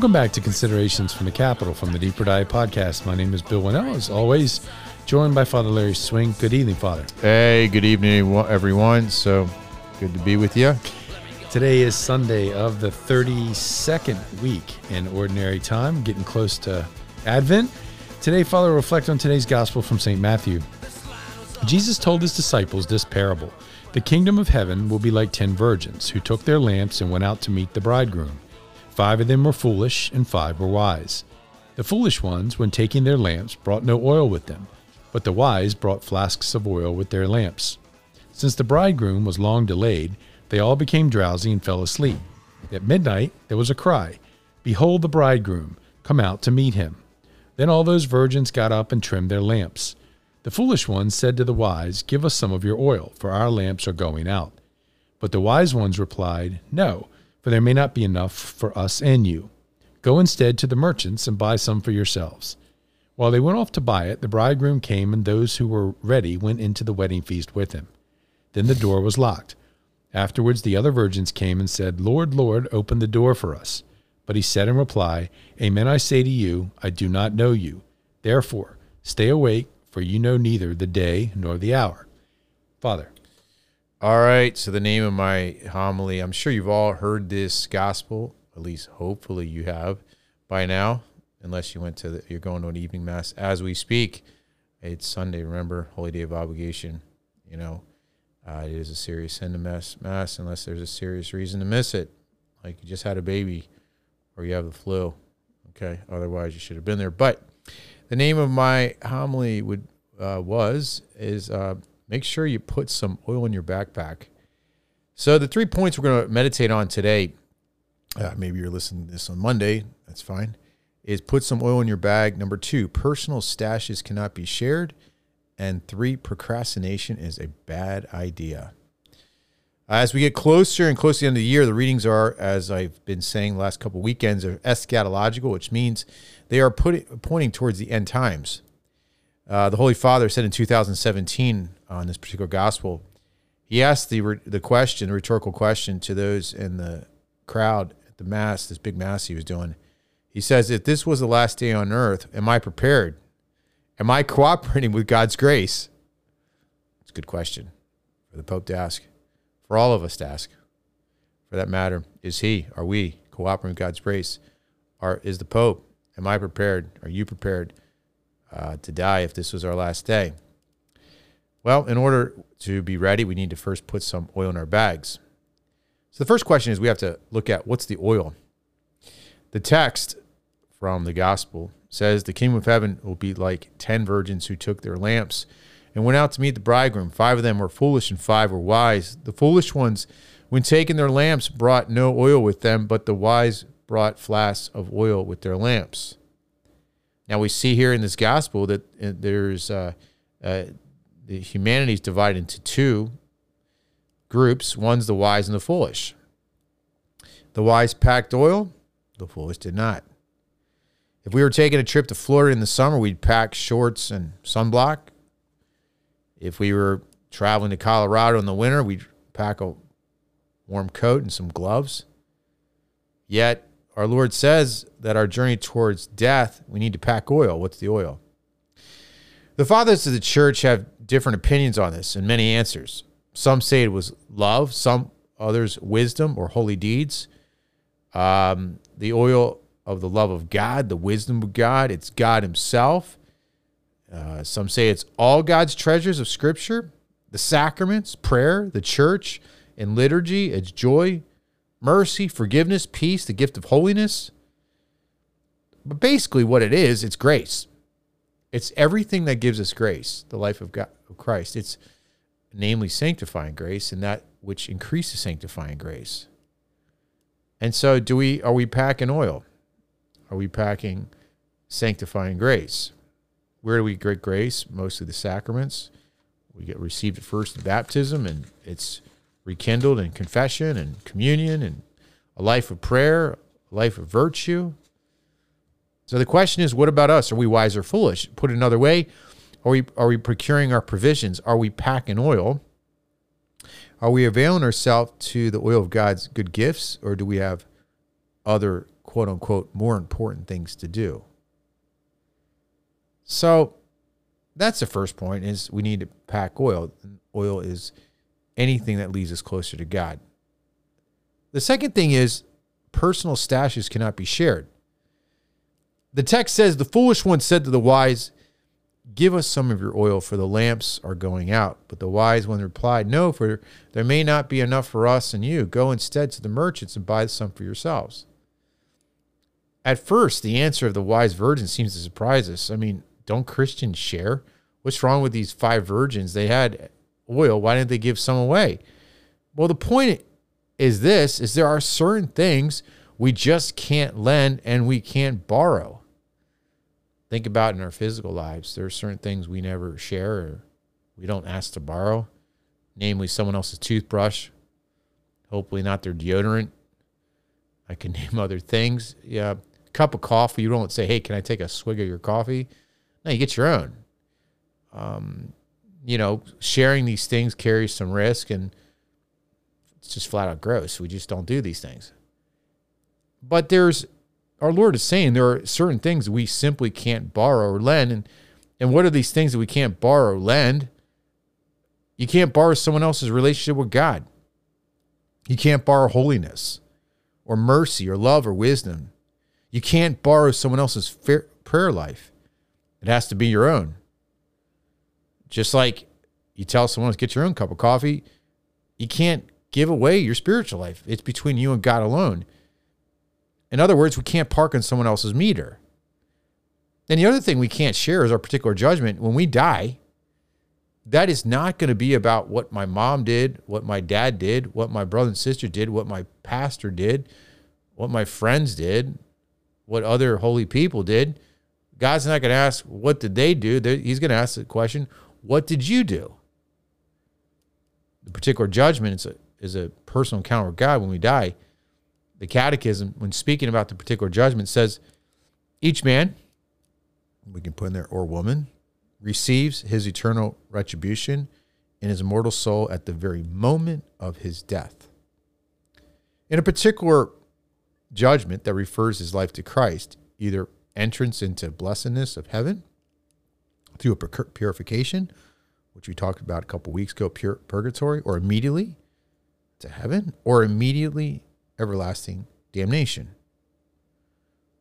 Welcome back to Considerations from the Capitol from the Deeper Dive Podcast. My name is Bill Wannall, as always, joined by Father Larry Swing. Good evening, Father. Hey, good evening, everyone. So good to be with you. Today is Sunday of the 32nd week in Ordinary Time, getting close to Advent. Today, Father, reflect on today's Gospel from St. Matthew. Jesus told his disciples this parable The kingdom of heaven will be like ten virgins who took their lamps and went out to meet the bridegroom. Five of them were foolish, and five were wise. The foolish ones, when taking their lamps, brought no oil with them, but the wise brought flasks of oil with their lamps. Since the bridegroom was long delayed, they all became drowsy and fell asleep. At midnight there was a cry Behold the bridegroom, come out to meet him. Then all those virgins got up and trimmed their lamps. The foolish ones said to the wise, Give us some of your oil, for our lamps are going out. But the wise ones replied, No for there may not be enough for us and you. Go instead to the merchants and buy some for yourselves. While they went off to buy it, the bridegroom came, and those who were ready went into the wedding feast with him. Then the door was locked. Afterwards, the other virgins came and said, Lord, Lord, open the door for us. But he said in reply, Amen, I say to you, I do not know you. Therefore, stay awake, for you know neither the day nor the hour. Father, all right. So, the name of my homily, I'm sure you've all heard this gospel, at least hopefully you have by now, unless you went to the, you're going to an evening mass as we speak. It's Sunday, remember, Holy Day of Obligation. You know, uh, it is a serious sin to miss mass unless there's a serious reason to miss it, like you just had a baby or you have the flu. Okay. Otherwise, you should have been there. But the name of my homily would uh, was is uh, make sure you put some oil in your backpack. So, the three points we're going to meditate on today, uh, maybe you're listening to this on Monday, that's fine, is put some oil in your bag. Number two, personal stashes cannot be shared. And three, procrastination is a bad idea. As we get closer and closer to the end of the year, the readings are, as I've been saying the last couple weekends, are eschatological, which means they are putting, pointing towards the end times. Uh, the Holy Father said in 2017 on this particular gospel, he asked the the question, the rhetorical question to those in the crowd at the mass, this big mass he was doing. He says, "If this was the last day on earth, am I prepared? Am I cooperating with God's grace?" It's a good question for the Pope to ask, for all of us to ask. For that matter, is he? Are we cooperating with God's grace? Are is the Pope? Am I prepared? Are you prepared? Uh, to die if this was our last day? Well, in order to be ready, we need to first put some oil in our bags. So the first question is we have to look at what's the oil? The text from the gospel says the kingdom of heaven will be like 10 virgins who took their lamps and went out to meet the bridegroom. Five of them were foolish and five were wise. The foolish ones, when taking their lamps, brought no oil with them, but the wise brought flasks of oil with their lamps. Now we see here in this gospel that uh, there's uh, uh, the humanity is divided into two groups. One's the wise and the foolish. The wise packed oil. The foolish did not. If we were taking a trip to Florida in the summer, we'd pack shorts and sunblock. If we were traveling to Colorado in the winter, we'd pack a warm coat and some gloves. Yet our Lord says that our journey towards death, we need to pack oil. What's the oil? The fathers of the church have different opinions on this and many answers. Some say it was love, some others wisdom or holy deeds. Um, the oil of the love of God, the wisdom of God, it's God Himself. Uh, some say it's all God's treasures of Scripture, the sacraments, prayer, the church, and liturgy. It's joy, mercy, forgiveness, peace, the gift of holiness. But basically, what it is, it's grace. It's everything that gives us grace, the life of God, of Christ. It's namely sanctifying grace and that which increases sanctifying grace. And so, do we are we packing oil? Are we packing sanctifying grace? Where do we get grace? Mostly the sacraments. We get received at first baptism, and it's rekindled in confession and communion and a life of prayer, a life of virtue. So the question is, what about us? Are we wise or foolish? Put another way, are we are we procuring our provisions? Are we packing oil? Are we availing ourselves to the oil of God's good gifts, or do we have other quote unquote more important things to do. So that's the first point is we need to pack oil. Oil is anything that leads us closer to God. The second thing is personal stashes cannot be shared. The text says the foolish one said to the wise, Give us some of your oil, for the lamps are going out. But the wise one replied, No, for there may not be enough for us and you. Go instead to the merchants and buy some for yourselves. At first, the answer of the wise virgin seems to surprise us. I mean, don't Christians share? What's wrong with these five virgins? They had oil. Why didn't they give some away? Well, the point is this is there are certain things we just can't lend and we can't borrow think about in our physical lives, there are certain things we never share or we don't ask to borrow, namely someone else's toothbrush, hopefully not their deodorant. I can name other things. Yeah, cup of coffee. You don't say, "Hey, can I take a swig of your coffee?" No, you get your own. Um, you know, sharing these things carries some risk, and it's just flat out gross. We just don't do these things. But there's our Lord is saying there are certain things we simply can't borrow or lend. And, and what are these things that we can't borrow or lend? You can't borrow someone else's relationship with God. You can't borrow holiness or mercy or love or wisdom. You can't borrow someone else's prayer life. It has to be your own. Just like you tell someone to get your own cup of coffee, you can't give away your spiritual life. It's between you and God alone. In other words, we can't park on someone else's meter. And the other thing we can't share is our particular judgment. When we die, that is not going to be about what my mom did, what my dad did, what my brother and sister did, what my pastor did, what my friends did, what other holy people did. God's not going to ask, what did they do? He's going to ask the question, what did you do? The particular judgment is a, is a personal encounter with God when we die the Catechism, when speaking about the particular judgment, says each man, we can put in there, or woman, receives his eternal retribution in his immortal soul at the very moment of his death. In a particular judgment that refers his life to Christ, either entrance into blessedness of heaven through a purification, which we talked about a couple weeks ago, pure purgatory, or immediately to heaven, or immediately everlasting damnation.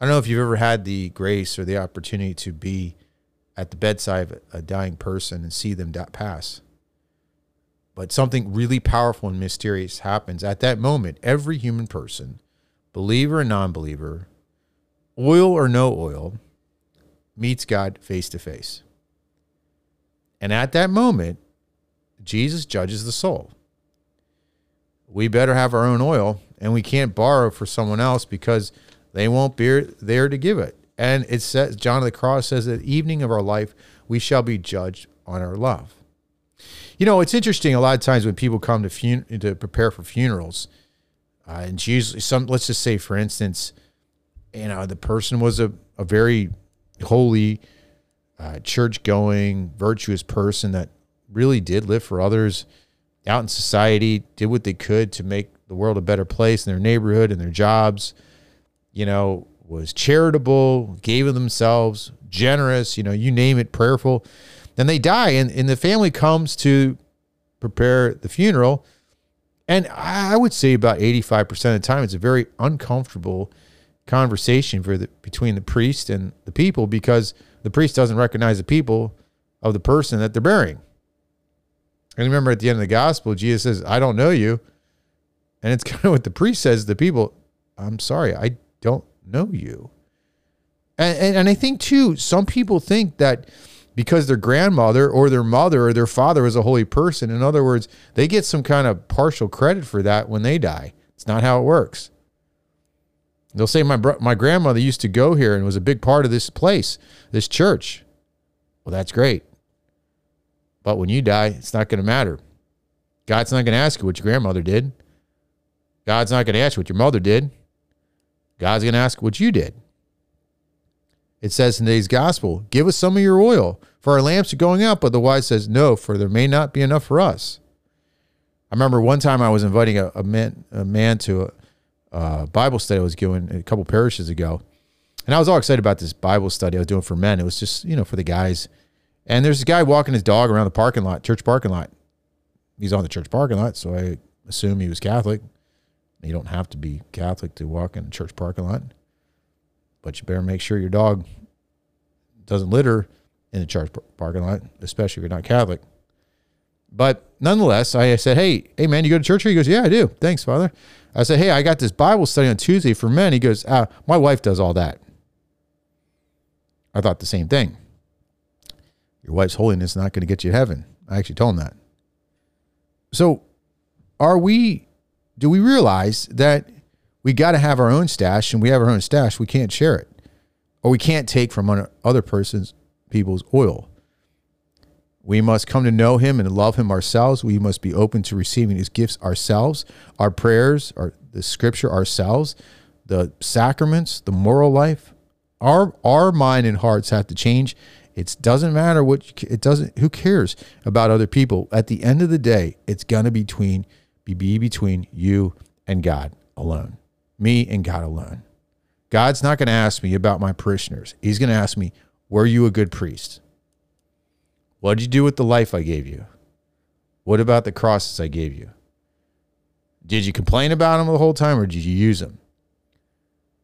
I don't know if you've ever had the grace or the opportunity to be at the bedside of a dying person and see them pass. But something really powerful and mysterious happens at that moment. Every human person, believer and non believer, oil or no oil, meets God face to face. And at that moment, Jesus judges the soul. We better have our own oil and we can't borrow for someone else because they won't be there to give it. And it says, John of the Cross says, that evening of our life, we shall be judged on our love. You know, it's interesting. A lot of times when people come to fun- to prepare for funerals, uh, and usually some, let's just say, for instance, you know, the person was a, a very holy, uh, church going, virtuous person that really did live for others out in society, did what they could to make the world a better place in their neighborhood and their jobs, you know, was charitable, gave of themselves, generous, you know, you name it, prayerful. Then they die, and, and the family comes to prepare the funeral. And I would say about 85% of the time, it's a very uncomfortable conversation for the, between the priest and the people because the priest doesn't recognize the people of the person that they're burying. And remember at the end of the gospel, Jesus says, I don't know you. And it's kind of what the priest says to the people I'm sorry, I don't know you. And, and, and I think, too, some people think that because their grandmother or their mother or their father was a holy person, in other words, they get some kind of partial credit for that when they die. It's not how it works. They'll say, my, my grandmother used to go here and was a big part of this place, this church. Well, that's great. But when you die, it's not going to matter. God's not going to ask you what your grandmother did. God's not going to ask you what your mother did. God's going to ask what you did. It says in today's gospel, give us some of your oil, for our lamps are going out. But the wise says, no, for there may not be enough for us. I remember one time I was inviting a, a man, a man to a, uh, Bible study I was doing a couple parishes ago, and I was all excited about this Bible study I was doing for men. It was just you know for the guys, and there's a guy walking his dog around the parking lot, church parking lot. He's on the church parking lot, so I assume he was Catholic. You don't have to be Catholic to walk in a church parking lot, but you better make sure your dog doesn't litter in the church parking lot, especially if you're not Catholic. But nonetheless, I said, "Hey, hey, man, you go to church?" He goes, "Yeah, I do. Thanks, Father." I said, "Hey, I got this Bible study on Tuesday for men." He goes, uh, "My wife does all that." I thought the same thing. Your wife's holiness is not going to get you to heaven. I actually told him that. So, are we? Do we realize that we got to have our own stash, and we have our own stash, we can't share it, or we can't take from other person's people's oil? We must come to know him and love him ourselves. We must be open to receiving his gifts ourselves, our prayers, our the scripture ourselves, the sacraments, the moral life. Our our mind and hearts have to change. It doesn't matter what it doesn't who cares about other people. At the end of the day, it's going to be between be between you and God alone. Me and God alone. God's not going to ask me about my parishioners. He's going to ask me, "Were you a good priest?" What did you do with the life I gave you? What about the crosses I gave you? Did you complain about them the whole time or did you use them?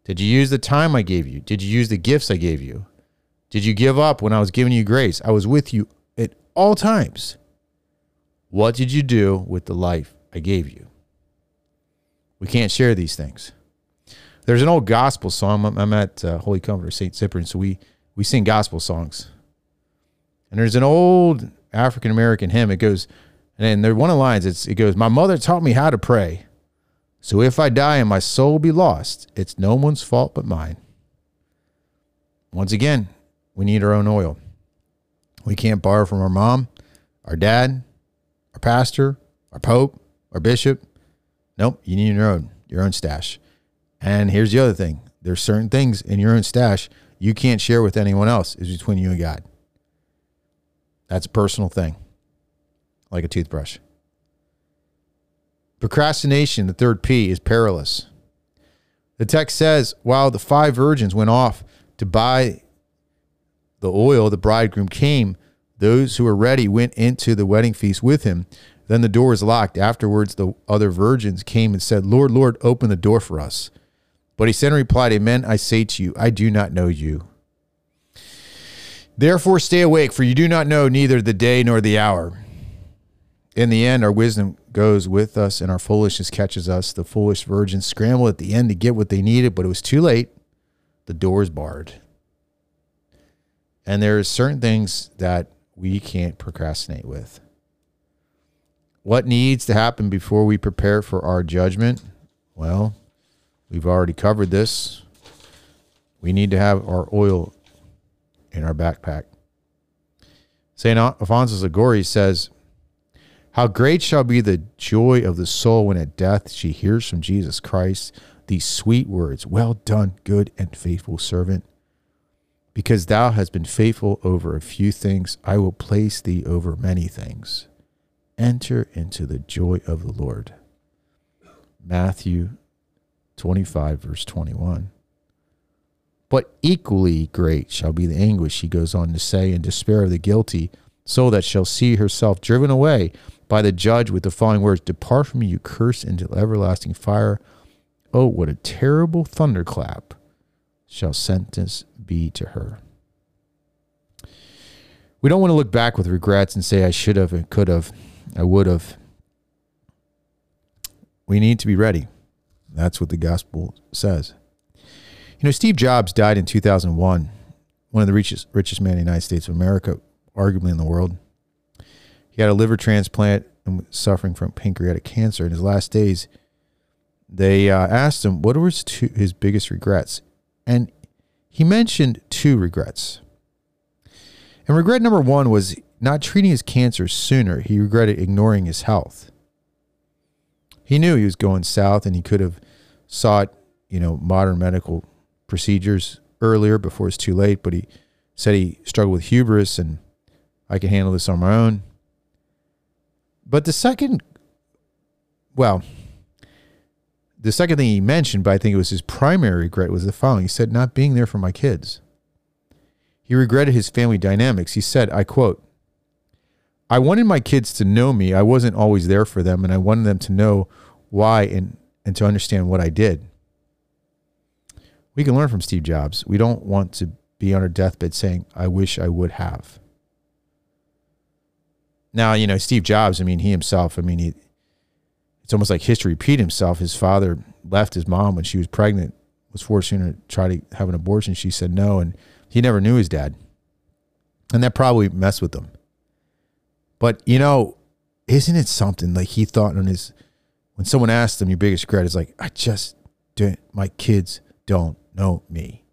Did you use the time I gave you? Did you use the gifts I gave you? Did you give up when I was giving you grace? I was with you at all times. What did you do with the life I gave you? We can't share these things. There's an old gospel song. I'm at uh, Holy Comforter St. Cyprian, so we, we sing gospel songs. And there's an old African American hymn. It goes, and there one of the lines. It's it goes, "My mother taught me how to pray, so if I die and my soul be lost, it's no one's fault but mine." Once again, we need our own oil. We can't borrow from our mom, our dad, our pastor, our pope, our bishop. Nope, you need your own, your own stash. And here's the other thing: there's certain things in your own stash you can't share with anyone else. Is between you and God. That's a personal thing, like a toothbrush. Procrastination, the third P, is perilous. The text says, while the five virgins went off to buy the oil, the bridegroom came. Those who were ready went into the wedding feast with him. Then the door was locked. Afterwards, the other virgins came and said, Lord, Lord, open the door for us. But he said and replied, Amen, I say to you, I do not know you. Therefore, stay awake, for you do not know neither the day nor the hour. In the end, our wisdom goes with us and our foolishness catches us. The foolish virgins scrambled at the end to get what they needed, but it was too late. The door is barred. And there are certain things that we can't procrastinate with. What needs to happen before we prepare for our judgment? Well, we've already covered this. We need to have our oil in our backpack. St. Alphonsus Liguori says, How great shall be the joy of the soul when at death she hears from Jesus Christ these sweet words Well done, good and faithful servant. Because thou hast been faithful over a few things, I will place thee over many things. Enter into the joy of the Lord. Matthew 25, verse 21. But equally great shall be the anguish, he goes on to say, in despair of the guilty, so that shall see herself driven away by the judge with the following words Depart from me, you cursed, into everlasting fire. Oh, what a terrible thunderclap shall sentence be to her. We don't want to look back with regrets and say, I should have, and could have, I would have. We need to be ready. That's what the gospel says. You know, Steve Jobs died in 2001, one of the richest, richest men in the United States of America, arguably in the world. He had a liver transplant and was suffering from pancreatic cancer. In his last days, they uh, asked him what were his, two, his biggest regrets. And he mentioned two regrets. And regret number one was not treating his cancer sooner. He regretted ignoring his health. He knew he was going south and he could have sought, you know, modern medical procedures earlier before it's too late, but he said he struggled with hubris and I can handle this on my own. But the second, well, the second thing he mentioned, but I think it was his primary regret, was the following. He said, not being there for my kids. He regretted his family dynamics. He said, I quote, I wanted my kids to know me. I wasn't always there for them, and I wanted them to know why and, and to understand what I did. We can learn from Steve Jobs. We don't want to be on our deathbed saying, I wish I would have. Now, you know, Steve Jobs, I mean, he himself, I mean, he, it's almost like history repeat himself. His father left his mom when she was pregnant, was forcing her to try to have an abortion. She said no, and he never knew his dad. And that probably messed with him. But, you know, isn't it something like he thought on his, when someone asked him, your biggest regret is like, I just didn't, my kids don't know me.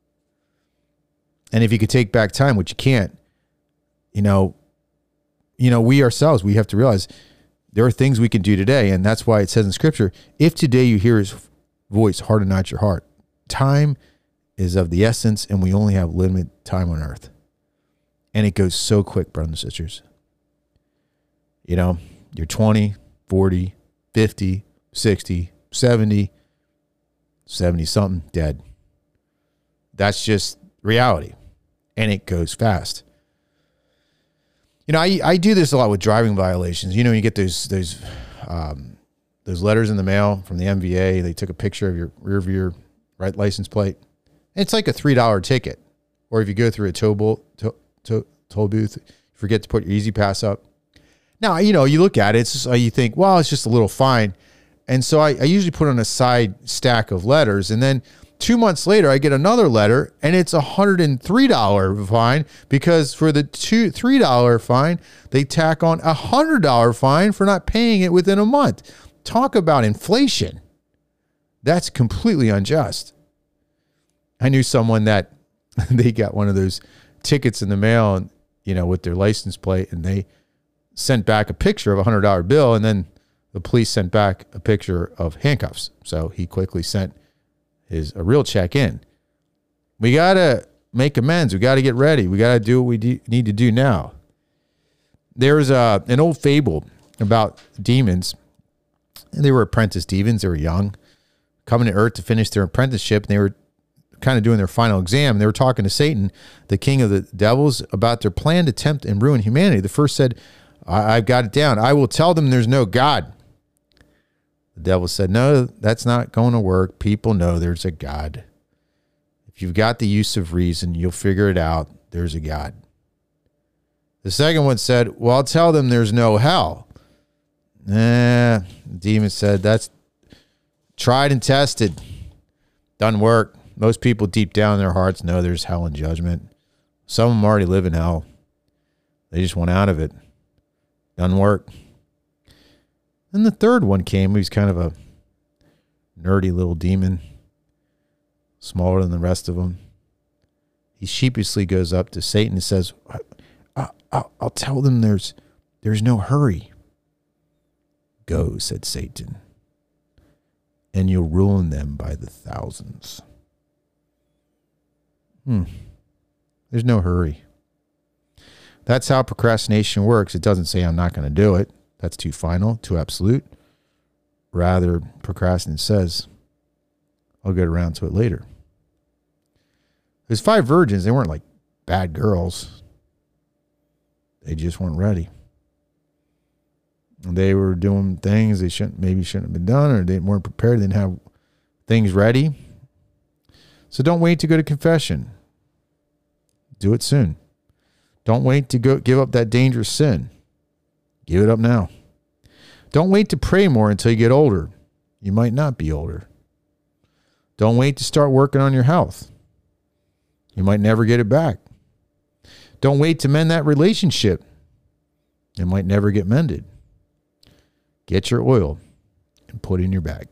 And if you could take back time, which you can't, you know, you know, we ourselves, we have to realize there are things we can do today. And that's why it says in scripture, if today you hear his voice, harden not your heart. Time is of the essence, and we only have limited time on earth. And it goes so quick, brothers and sisters. You know, you're 20, 40, 50, 60, 70, 70 something dead. That's just reality. And it goes fast. You know, I, I do this a lot with driving violations. You know, you get those those um, those letters in the mail from the MVA. They took a picture of your rear view right license plate. It's like a three dollar ticket. Or if you go through a toll, bolt, toll, toll, toll booth, forget to put your E-ZPass up. Now, you know, you look at it, it's just, uh, you think, well, it's just a little fine. And so I, I usually put on a side stack of letters. And then two months later, I get another letter and it's a $103 fine because for the two, $3 fine, they tack on a $100 fine for not paying it within a month. Talk about inflation. That's completely unjust. I knew someone that they got one of those tickets in the mail and, you know, with their license plate and they sent back a picture of a hundred dollar bill and then the police sent back a picture of handcuffs. So he quickly sent his a real check in. We got to make amends. We got to get ready. We got to do what we do, need to do now. There's a, uh, an old fable about demons. And they were apprentice demons. They were young, coming to earth to finish their apprenticeship. And they were kind of doing their final exam. They were talking to Satan, the king of the devils, about their plan to tempt and ruin humanity. The first said, I- I've got it down. I will tell them there's no God. The devil said, No, that's not going to work. People know there's a God. If you've got the use of reason, you'll figure it out. There's a God. The second one said, Well, I'll tell them there's no hell. Eh, the demon said, That's tried and tested. Doesn't work. Most people deep down in their hearts know there's hell and judgment. Some of them already live in hell. They just want out of it. Doesn't work. Then the third one came. He was kind of a nerdy little demon, smaller than the rest of them. He sheepishly goes up to Satan and says, I, will I'll tell them there's, there's no hurry. Go, said Satan, and you'll ruin them by the thousands. Hmm. There's no hurry. That's how procrastination works. It doesn't say I'm not going to do it. That's too final, too absolute. Rather, procrastinate says, I'll get around to it later. There's five virgins. They weren't like bad girls. They just weren't ready. They were doing things they shouldn't maybe shouldn't have been done, or they weren't prepared, they didn't have things ready. So don't wait to go to confession. Do it soon. Don't wait to go give up that dangerous sin. Give it up now. Don't wait to pray more until you get older. You might not be older. Don't wait to start working on your health. You might never get it back. Don't wait to mend that relationship. It might never get mended. Get your oil and put it in your bag.